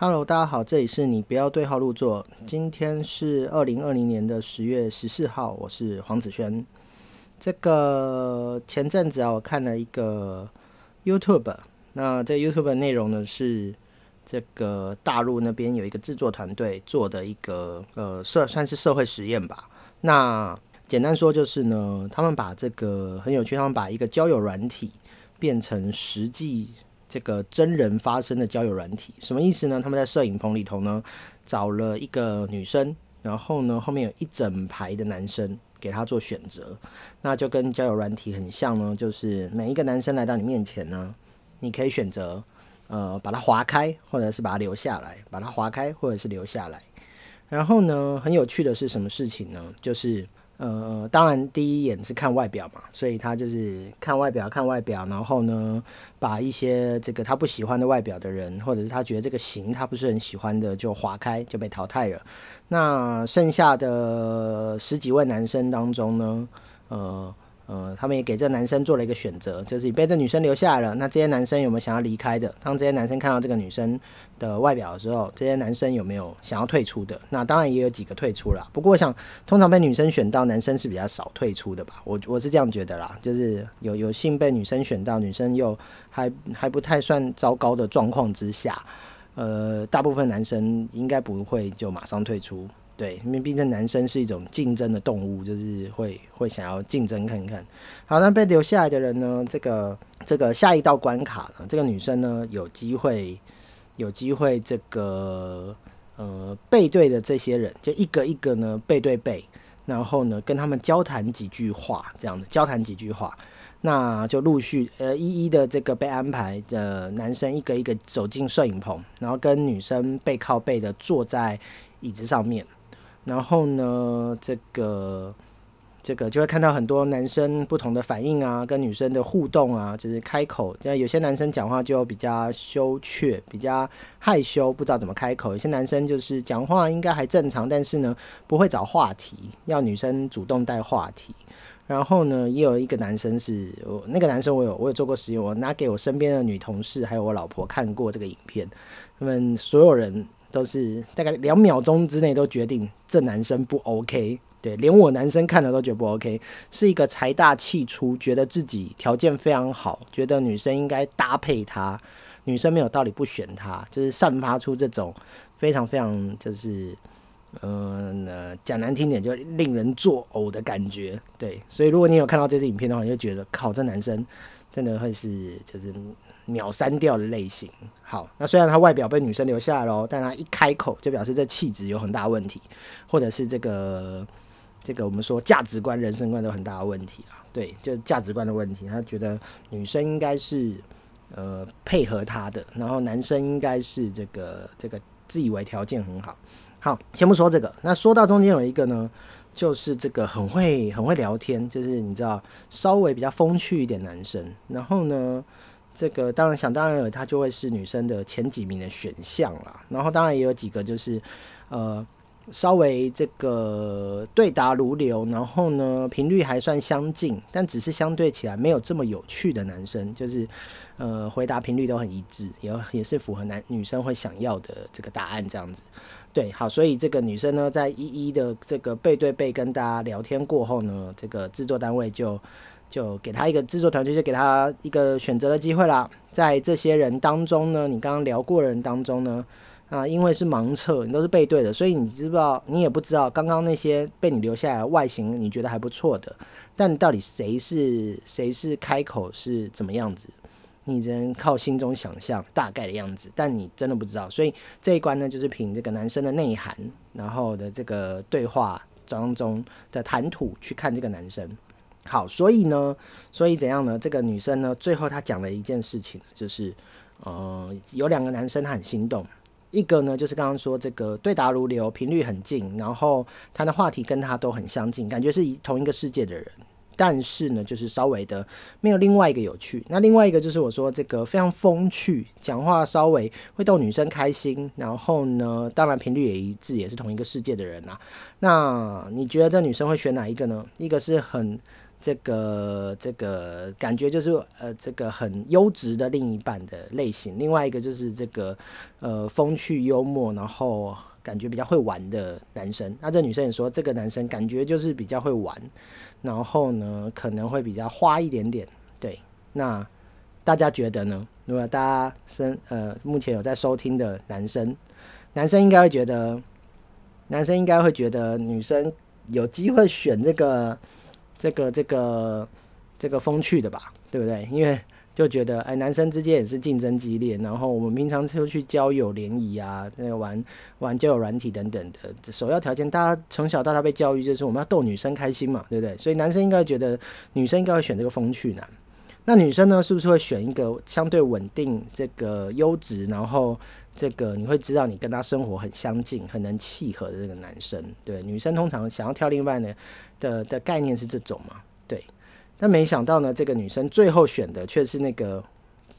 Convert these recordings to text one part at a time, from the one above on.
Hello，大家好，这里是你不要对号入座。今天是二零二零年的十月十四号，我是黄子轩。这个前阵子啊，我看了一个 YouTube，那这 YouTube 的内容呢是这个大陆那边有一个制作团队做的一个呃社算是社会实验吧。那简单说就是呢，他们把这个很有趣，他们把一个交友软体变成实际。这个真人发生的交友软体什么意思呢？他们在摄影棚里头呢，找了一个女生，然后呢后面有一整排的男生给他做选择，那就跟交友软体很像呢，就是每一个男生来到你面前呢，你可以选择呃把它划开，或者是把它留下来，把它划开或者是留下来。然后呢，很有趣的是什么事情呢？就是。呃，当然第一眼是看外表嘛，所以他就是看外表，看外表，然后呢，把一些这个他不喜欢的外表的人，或者是他觉得这个型他不是很喜欢的，就划开就被淘汰了。那剩下的十几位男生当中呢，呃。呃，他们也给这男生做了一个选择，就是你被这女生留下来了。那这些男生有没有想要离开的？当这些男生看到这个女生的外表的时候，这些男生有没有想要退出的？那当然也有几个退出了。不过我想，通常被女生选到，男生是比较少退出的吧？我我是这样觉得啦，就是有有幸被女生选到，女生又还还不太算糟糕的状况之下，呃，大部分男生应该不会就马上退出。对，因为毕竟男生是一种竞争的动物，就是会会想要竞争看看。好，那被留下来的人呢？这个这个下一道关卡呢？这个女生呢，有机会有机会这个呃背对的这些人，就一个一个呢背对背，然后呢跟他们交谈几句话，这样子交谈几句话，那就陆续呃一一的这个被安排的男生一个一个走进摄影棚，然后跟女生背靠背的坐在椅子上面。然后呢，这个这个就会看到很多男生不同的反应啊，跟女生的互动啊，就是开口。那有些男生讲话就比较羞怯，比较害羞，不知道怎么开口；有些男生就是讲话应该还正常，但是呢不会找话题，要女生主动带话题。然后呢，也有一个男生是，我那个男生我有我有做过实验，我拿给我身边的女同事还有我老婆看过这个影片，他们所有人。都是大概两秒钟之内都决定这男生不 OK，对，连我男生看了都觉得不 OK，是一个财大气粗，觉得自己条件非常好，觉得女生应该搭配他，女生没有道理不选他，就是散发出这种非常非常就是，嗯，讲难听点就令人作呕的感觉，对，所以如果你有看到这支影片的话，你就觉得靠，这男生真的会是就是。秒删掉的类型。好，那虽然他外表被女生留下来喽，但他一开口就表示这气质有很大问题，或者是这个这个我们说价值观、人生观都很大的问题啊。对，就是价值观的问题。他觉得女生应该是呃配合他的，然后男生应该是这个这个自以为条件很好。好，先不说这个。那说到中间有一个呢，就是这个很会很会聊天，就是你知道稍微比较风趣一点男生，然后呢。这个当然想当然了，他就会是女生的前几名的选项啦。然后当然也有几个就是，呃，稍微这个对答如流，然后呢频率还算相近，但只是相对起来没有这么有趣的男生，就是呃回答频率都很一致，也也是符合男女生会想要的这个答案这样子。对，好，所以这个女生呢，在一一的这个背对背跟大家聊天过后呢，这个制作单位就。就给他一个制作团队，就给他一个选择的机会啦。在这些人当中呢，你刚刚聊过的人当中呢，啊，因为是盲测，你都是背对的，所以你知不知道？你也不知道刚刚那些被你留下来外形你觉得还不错的，但到底谁是谁是开口是怎么样子？你只能靠心中想象大概的样子，但你真的不知道。所以这一关呢，就是凭这个男生的内涵，然后的这个对话当中的谈吐去看这个男生。好，所以呢，所以怎样呢？这个女生呢，最后她讲了一件事情，就是，呃，有两个男生她很心动，一个呢就是刚刚说这个对答如流，频率很近，然后他的话题跟他都很相近，感觉是同一个世界的人，但是呢，就是稍微的没有另外一个有趣。那另外一个就是我说这个非常风趣，讲话稍微会逗女生开心，然后呢，当然频率也一致，也是同一个世界的人啊。那你觉得这女生会选哪一个呢？一个是很。这个这个感觉就是呃这个很优质的另一半的类型，另外一个就是这个呃风趣幽默，然后感觉比较会玩的男生。那这女生也说，这个男生感觉就是比较会玩，然后呢可能会比较花一点点。对，那大家觉得呢？如果大家生呃目前有在收听的男生，男生应该会觉得，男生应该会觉得女生有机会选这个。这个这个这个风趣的吧，对不对？因为就觉得哎，男生之间也是竞争激烈，然后我们平常出去交友联谊啊，那个玩玩交友软体等等的，首要条件，大家从小到大被教育就是我们要逗女生开心嘛，对不对？所以男生应该觉得女生应该会选这个风趣男，那女生呢，是不是会选一个相对稳定、这个优质，然后这个你会知道你跟他生活很相近、很能契合的这个男生？对，女生通常想要挑另外呢？的的概念是这种嘛？对，但没想到呢，这个女生最后选的却是那个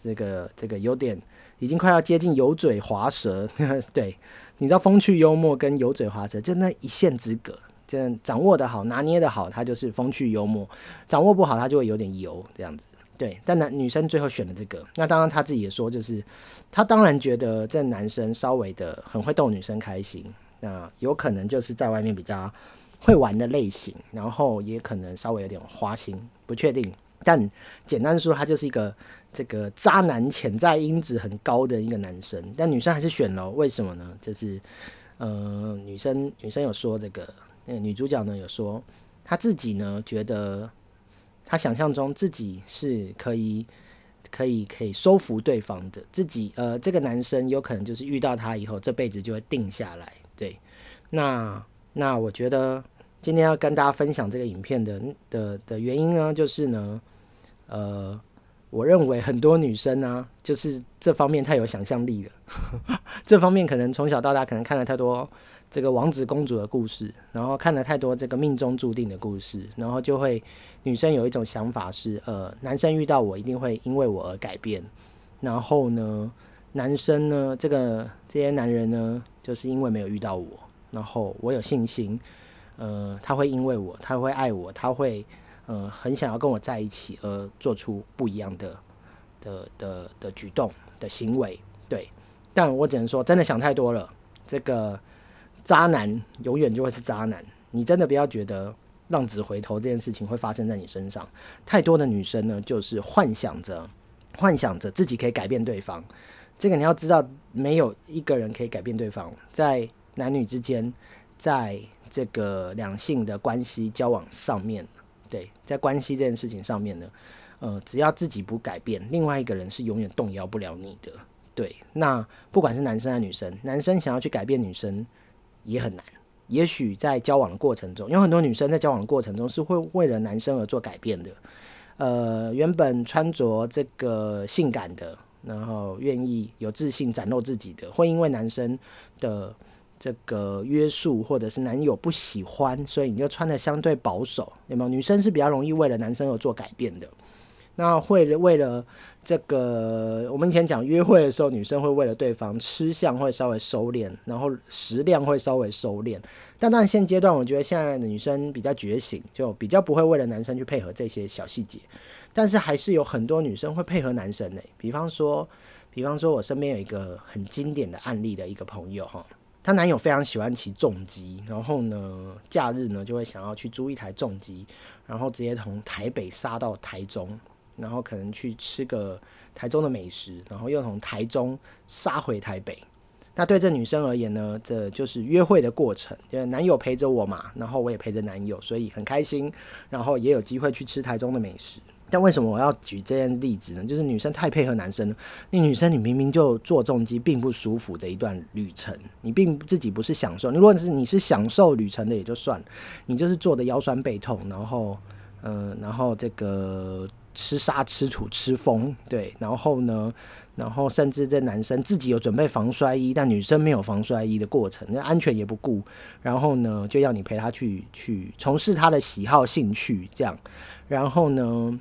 这个这个有点已经快要接近油嘴滑舌。对，你知道风趣幽默跟油嘴滑舌就那一线之隔，这掌握的好，拿捏的好，他就是风趣幽默；掌握不好，他就会有点油这样子。对，但男女生最后选的这个，那当然他自己也说，就是他当然觉得这男生稍微的很会逗女生开心，那有可能就是在外面比较。会玩的类型，然后也可能稍微有点花心，不确定。但简单说，他就是一个这个渣男潜在因子很高的一个男生。但女生还是选了，为什么呢？就是呃，女生女生有说这个，那个女主角呢有说，她自己呢觉得，她想象中自己是可以可以可以收服对方的，自己呃，这个男生有可能就是遇到他以后，这辈子就会定下来。对，那。那我觉得今天要跟大家分享这个影片的的的原因呢，就是呢，呃，我认为很多女生呢，就是这方面太有想象力了，这方面可能从小到大可能看了太多这个王子公主的故事，然后看了太多这个命中注定的故事，然后就会女生有一种想法是，呃，男生遇到我一定会因为我而改变，然后呢，男生呢，这个这些男人呢，就是因为没有遇到我。然后我有信心，呃，他会因为我，他会爱我，他会，呃，很想要跟我在一起，而做出不一样的的的的举动的行为，对。但我只能说，真的想太多了。这个渣男永远就会是渣男，你真的不要觉得浪子回头这件事情会发生在你身上。太多的女生呢，就是幻想着，幻想着自己可以改变对方。这个你要知道，没有一个人可以改变对方，在。男女之间，在这个两性的关系交往上面，对，在关系这件事情上面呢，呃，只要自己不改变，另外一个人是永远动摇不了你的。对，那不管是男生还是女生，男生想要去改变女生也很难。也许在交往的过程中，有很多女生在交往的过程中是会为了男生而做改变的。呃，原本穿着这个性感的，然后愿意有自信展露自己的，会因为男生的。这个约束，或者是男友不喜欢，所以你就穿的相对保守，有没有？女生是比较容易为了男生而做改变的。那会为了这个，我们以前讲约会的时候，女生会为了对方吃相会稍微收敛，然后食量会稍微收敛。但但现阶段，我觉得现在的女生比较觉醒，就比较不会为了男生去配合这些小细节。但是还是有很多女生会配合男生呢。比方说，比方说我身边有一个很经典的案例的一个朋友哈。她男友非常喜欢骑重机，然后呢，假日呢就会想要去租一台重机，然后直接从台北杀到台中，然后可能去吃个台中的美食，然后又从台中杀回台北。那对这女生而言呢，这就是约会的过程，就是男友陪着我嘛，然后我也陪着男友，所以很开心，然后也有机会去吃台中的美食。但为什么我要举这件例子呢？就是女生太配合男生了。那女生你明明就坐重机并不舒服的一段旅程，你并自己不是享受。你如果是你是享受旅程的也就算，你就是坐的腰酸背痛，然后嗯，然后这个吃沙吃土吃风，对，然后呢，然后甚至这男生自己有准备防摔衣，但女生没有防摔衣的过程，那安全也不顾，然后呢就要你陪他去去从事他的喜好兴趣这样，然后呢。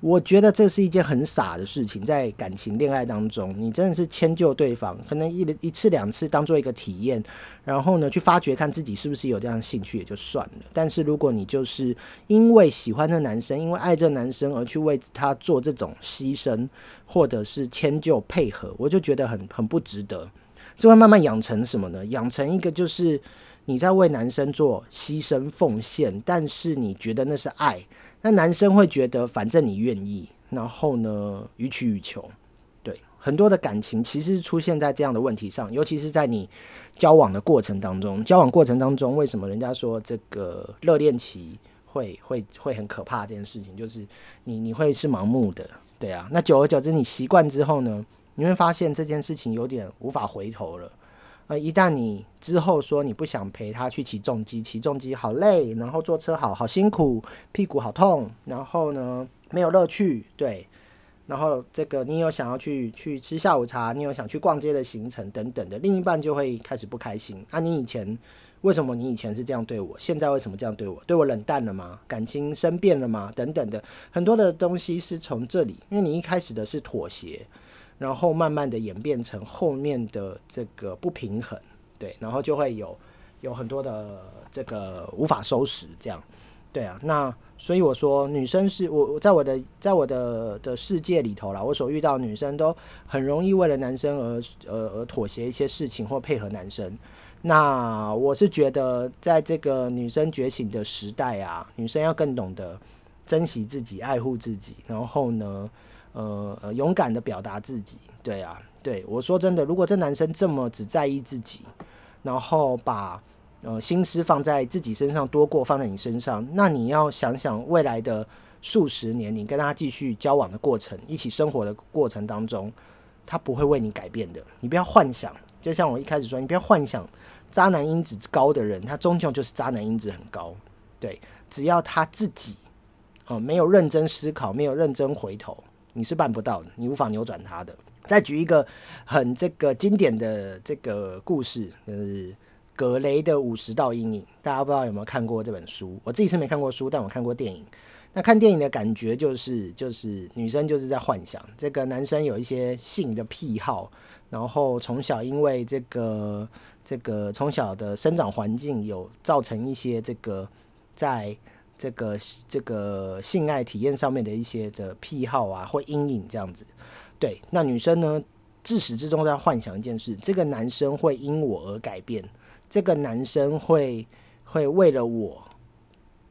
我觉得这是一件很傻的事情，在感情恋爱当中，你真的是迁就对方，可能一一次两次当做一个体验，然后呢去发掘看自己是不是有这样的兴趣也就算了。但是如果你就是因为喜欢这男生，因为爱这男生而去为他做这种牺牲，或者是迁就配合，我就觉得很很不值得。就会慢慢养成什么呢？养成一个就是你在为男生做牺牲奉献，但是你觉得那是爱。那男生会觉得，反正你愿意，然后呢，予取予求，对，很多的感情其实出现在这样的问题上，尤其是在你交往的过程当中。交往过程当中，为什么人家说这个热恋期会会会很可怕？这件事情就是你你会是盲目的，对啊。那久而久之，你习惯之后呢，你会发现这件事情有点无法回头了。呃，一旦你之后说你不想陪他去骑重机，骑重机好累，然后坐车好好辛苦，屁股好痛，然后呢没有乐趣，对，然后这个你有想要去去吃下午茶，你有想去逛街的行程等等的，另一半就会开始不开心。啊，你以前为什么你以前是这样对我，现在为什么这样对我？对我冷淡了吗？感情生变了吗？等等的很多的东西是从这里，因为你一开始的是妥协。然后慢慢的演变成后面的这个不平衡，对，然后就会有有很多的这个无法收拾，这样，对啊，那所以我说女生是我在我的在我的的世界里头啦，我所遇到女生都很容易为了男生而而而妥协一些事情或配合男生，那我是觉得在这个女生觉醒的时代啊，女生要更懂得珍惜自己，爱护自己，然后呢。呃，勇敢的表达自己，对啊，对我说真的，如果这男生这么只在意自己，然后把呃心思放在自己身上多过放在你身上，那你要想想未来的数十年，你跟他继续交往的过程，一起生活的过程当中，他不会为你改变的。你不要幻想，就像我一开始说，你不要幻想渣男因子高的人，他终究就是渣男因子很高。对，只要他自己哦没有认真思考，没有认真回头。你是办不到的，你无法扭转它的。再举一个很这个经典的这个故事，就是格雷的五十道阴影。大家不知道有没有看过这本书？我自己是没看过书，但我看过电影。那看电影的感觉就是，就是女生就是在幻想这个男生有一些性的癖好，然后从小因为这个这个从小的生长环境有造成一些这个在。这个这个性爱体验上面的一些的癖好啊，或阴影这样子，对，那女生呢，自始至终在幻想一件事：这个男生会因我而改变，这个男生会会为了我，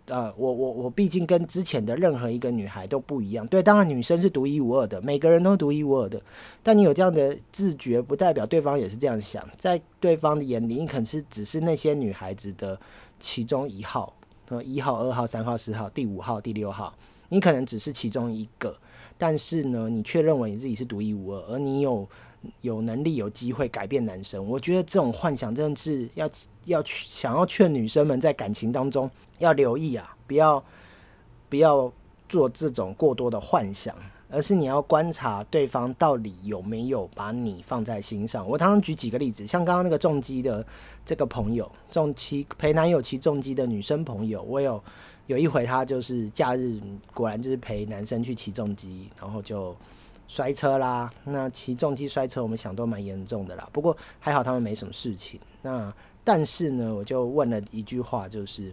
呃，我我我毕竟跟之前的任何一个女孩都不一样。对，当然女生是独一无二的，每个人都独一无二的。但你有这样的自觉，不代表对方也是这样想。在对方的眼里，你可能是只是那些女孩子的其中一号。呃，一号、二号、三号、四号、第五号、第六号，你可能只是其中一个，但是呢，你却认为你自己是独一无二，而你有有能力、有机会改变男生。我觉得这种幻想真的是要要去想要劝女生们在感情当中要留意啊，不要不要做这种过多的幻想。而是你要观察对方到底有没有把你放在心上。我常常举几个例子，像刚刚那个重机的这个朋友，重骑陪男友骑重机的女生朋友，我有有一回，她就是假日果然就是陪男生去骑重机，然后就摔车啦。那骑重机摔车，我们想都蛮严重的啦。不过还好他们没什么事情。那但是呢，我就问了一句话，就是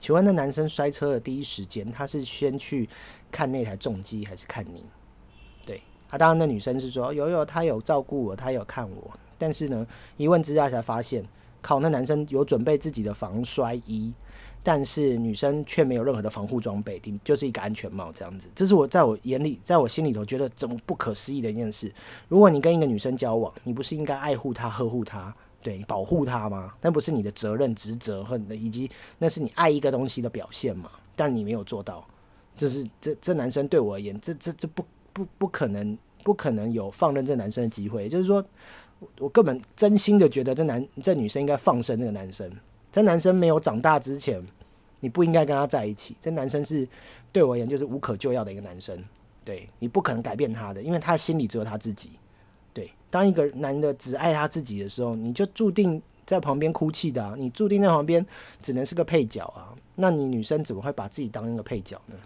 请问那男生摔车的第一时间，他是先去看那台重机，还是看你？对啊，当然，那女生是说有有，他有照顾我，他有看我。但是呢，一问之下才发现，靠，那男生有准备自己的防摔衣，但是女生却没有任何的防护装备，顶就是一个安全帽这样子。这是我在我眼里，在我心里头觉得怎么不可思议的一件事。如果你跟一个女生交往，你不是应该爱护她、呵护她、对保护她吗？那不是你的责任、职责和以及那是你爱一个东西的表现嘛？但你没有做到，就是这这男生对我而言，这这这不。不不可能，不可能有放任这男生的机会。就是说，我根本真心的觉得这男这女生应该放生这个男生。这男生没有长大之前，你不应该跟他在一起。这男生是对我而言就是无可救药的一个男生。对你不可能改变他的，因为他心里只有他自己。对，当一个男的只爱他自己的时候，你就注定在旁边哭泣的！你注定在旁边只能是个配角啊！那你女生怎么会把自己当一个配角呢？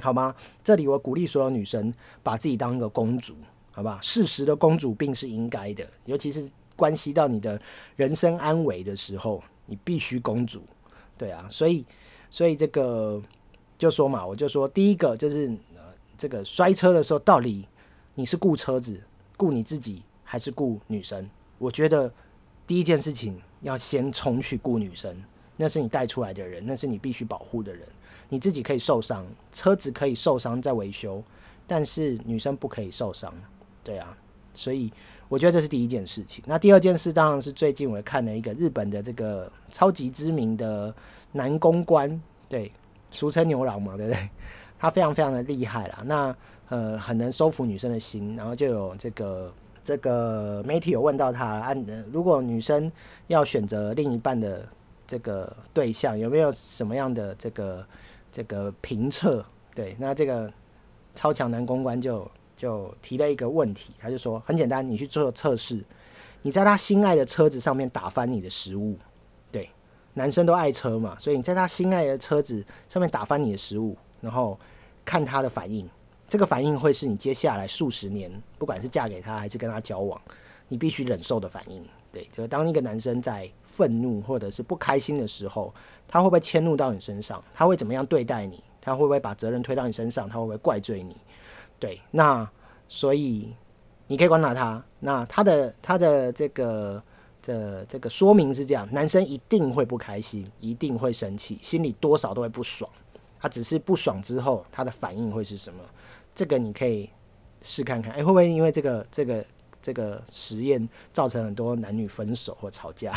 好吗？这里我鼓励所有女生把自己当一个公主，好吧？适时的公主病是应该的，尤其是关系到你的人生安危的时候，你必须公主。对啊，所以所以这个就说嘛，我就说第一个就是呃，这个摔车的时候，到底你是顾车子、顾你自己，还是顾女生？我觉得第一件事情要先冲去顾女生，那是你带出来的人，那是你必须保护的人。你自己可以受伤，车子可以受伤再维修，但是女生不可以受伤，对啊，所以我觉得这是第一件事情。那第二件事当然是最近我看了一个日本的这个超级知名的男公关，对，俗称牛郎嘛，对不对？他非常非常的厉害啦，那呃很能收服女生的心，然后就有这个这个媒体有问到他，按如果女生要选择另一半的这个对象，有没有什么样的这个？这个评测，对，那这个超强男公关就就提了一个问题，他就说很简单，你去做测试，你在他心爱的车子上面打翻你的食物，对，男生都爱车嘛，所以你在他心爱的车子上面打翻你的食物，然后看他的反应，这个反应会是你接下来数十年，不管是嫁给他还是跟他交往，你必须忍受的反应，对，就是当一个男生在愤怒或者是不开心的时候。他会不会迁怒到你身上？他会怎么样对待你？他会不会把责任推到你身上？他会不会怪罪你？对，那所以你可以观察他。那他的他的这个这这个说明是这样：男生一定会不开心，一定会生气，心里多少都会不爽。他只是不爽之后，他的反应会是什么？这个你可以试看看。哎，会不会因为这个这个？这个实验造成很多男女分手或吵架，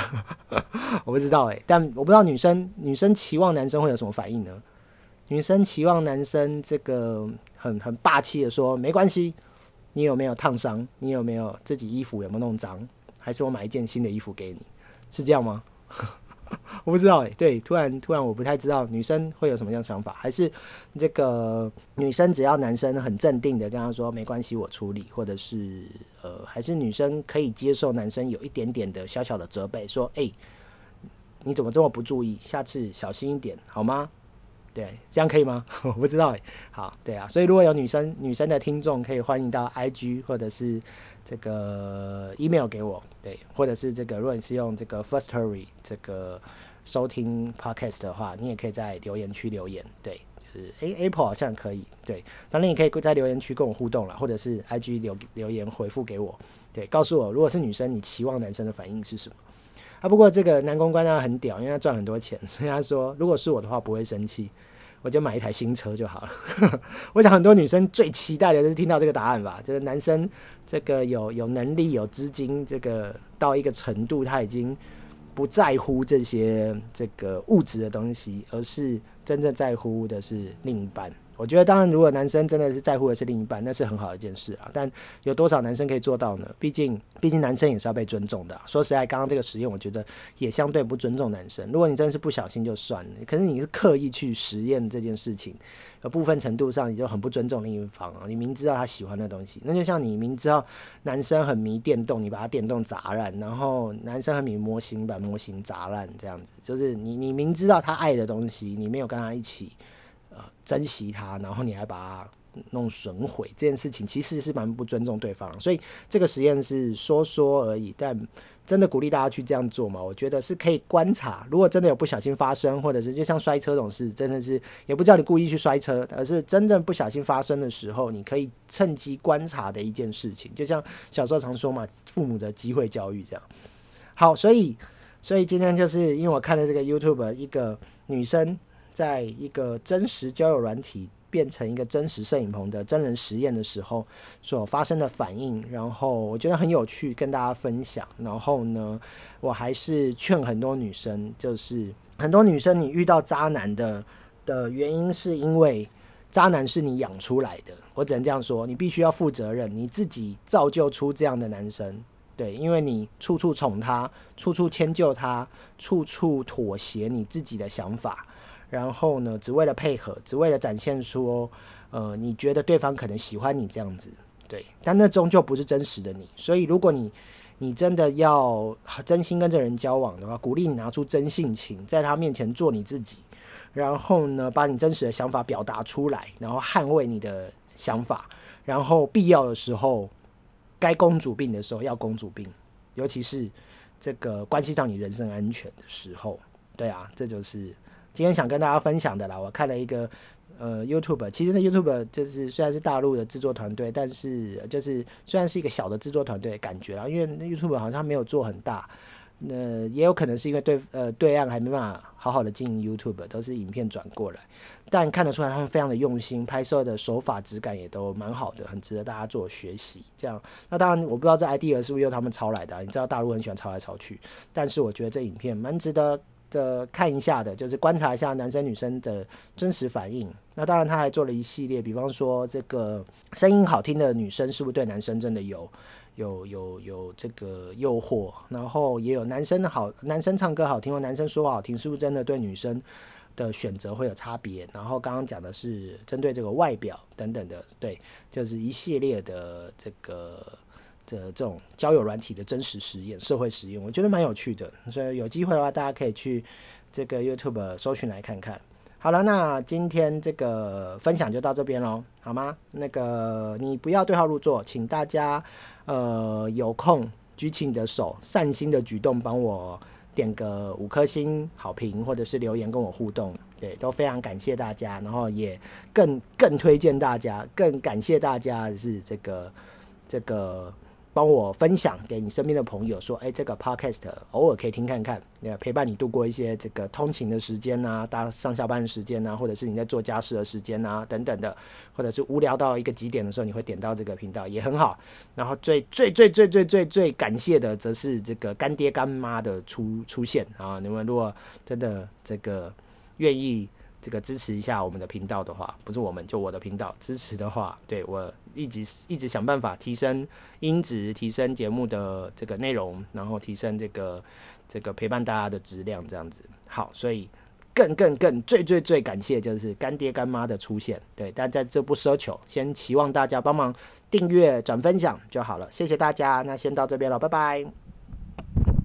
我不知道哎，但我不知道女生女生期望男生会有什么反应呢？女生期望男生这个很很霸气的说没关系，你有没有烫伤？你有没有自己衣服有没有弄脏？还是我买一件新的衣服给你？是这样吗？我不知道哎，对，突然突然我不太知道女生会有什么样的想法，还是这个女生只要男生很镇定的跟她说没关系我处理，或者是呃，还是女生可以接受男生有一点点的小小的责备，说哎，你怎么这么不注意？下次小心一点好吗？对，这样可以吗？我不知道哎，好，对啊，所以如果有女生女生的听众，可以欢迎到 IG 或者是。这个 email 给我，对，或者是这个，如果你是用这个 Firstory 这个收听 podcast 的话，你也可以在留言区留言，对，就是 A Apple 好像可以，对，反正你可以在留言区跟我互动了，或者是 IG 留留言回复给我，对，告诉我如果是女生，你期望男生的反应是什么？啊，不过这个男公关他很屌，因为他赚很多钱，所以他说，如果是我的话，不会生气。我就买一台新车就好了。我想很多女生最期待的就是听到这个答案吧，就是男生这个有有能力、有资金，这个到一个程度，他已经不在乎这些这个物质的东西，而是真正在乎的是另一半。我觉得，当然，如果男生真的是在乎的是另一半，那是很好的一件事啊。但有多少男生可以做到呢？毕竟，毕竟男生也是要被尊重的。说实在，刚刚这个实验，我觉得也相对不尊重男生。如果你真的是不小心就算了，可是你是刻意去实验这件事情，有部分程度上你就很不尊重另一方啊。你明知道他喜欢的东西，那就像你明知道男生很迷电动，你把他电动砸烂；然后男生很迷模型，把模型砸烂，这样子，就是你你明知道他爱的东西，你没有跟他一起。呃，珍惜它，然后你还把它弄损毁，这件事情其实是蛮不尊重对方。所以这个实验是说说而已，但真的鼓励大家去这样做嘛？我觉得是可以观察，如果真的有不小心发生，或者是就像摔车这种事，真的是也不叫你故意去摔车，而是真正不小心发生的时候，你可以趁机观察的一件事情。就像小时候常说嘛，父母的机会教育这样。好，所以所以今天就是因为我看了这个 YouTube 一个女生。在一个真实交友软体变成一个真实摄影棚的真人实验的时候，所发生的反应，然后我觉得很有趣，跟大家分享。然后呢，我还是劝很多女生，就是很多女生你遇到渣男的的原因，是因为渣男是你养出来的。我只能这样说，你必须要负责任，你自己造就出这样的男生。对，因为你处处宠他，处处迁就他，处处妥协你自己的想法。然后呢，只为了配合，只为了展现说，呃，你觉得对方可能喜欢你这样子，对，但那终究不是真实的你。所以，如果你你真的要真心跟这人交往的话，鼓励你拿出真性情，在他面前做你自己，然后呢，把你真实的想法表达出来，然后捍卫你的想法，然后必要的时候，该公主病的时候要公主病，尤其是这个关系到你人身安全的时候，对啊，这就是今天想跟大家分享的啦。我看了一个呃 YouTube，其实那 YouTube 就是虽然是大陆的制作团队，但是就是虽然是一个小的制作团队感觉啦，因为 YouTube 好像没有做很大。那也有可能是因为对呃对岸还没办法好好的经营 YouTube，都是影片转过来，但看得出来他们非常的用心，拍摄的手法质感也都蛮好的，很值得大家做学习。这样，那当然我不知道这 idea 是不是由他们抄来的，你知道大陆很喜欢抄来抄去，但是我觉得这影片蛮值得的看一下的，就是观察一下男生女生的真实反应。那当然他还做了一系列，比方说这个声音好听的女生是不是对男生真的有。有有有这个诱惑，然后也有男生的好，男生唱歌好听或男生说话好听，是不是真的对女生的选择会有差别？然后刚刚讲的是针对这个外表等等的，对，就是一系列的这个的这种交友软体的真实实验、社会实验，我觉得蛮有趣的。所以有机会的话，大家可以去这个 YouTube 搜寻来看看。好了，那今天这个分享就到这边喽，好吗？那个你不要对号入座，请大家呃有空举起你的手，善心的举动，帮我点个五颗星好评，或者是留言跟我互动，对，都非常感谢大家。然后也更更推荐大家，更感谢大家是这个这个。帮我分享给你身边的朋友，说：“哎，这个 podcast 偶尔可以听看看，陪伴你度过一些这个通勤的时间呐，大上下班的时间呐，或者是你在做家事的时间呐，等等的，或者是无聊到一个极点的时候，你会点到这个频道也很好。然后最最最最最最最感谢的，则是这个干爹干妈的出出现啊！你们如果真的这个愿意。”这个支持一下我们的频道的话，不是我们就我的频道支持的话，对我一直一直想办法提升音质，提升节目的这个内容，然后提升这个这个陪伴大家的质量，这样子好。所以更更更最最最感谢就是干爹干妈的出现，对，但在这不奢求，先期望大家帮忙订阅转分享就好了，谢谢大家，那先到这边了，拜拜。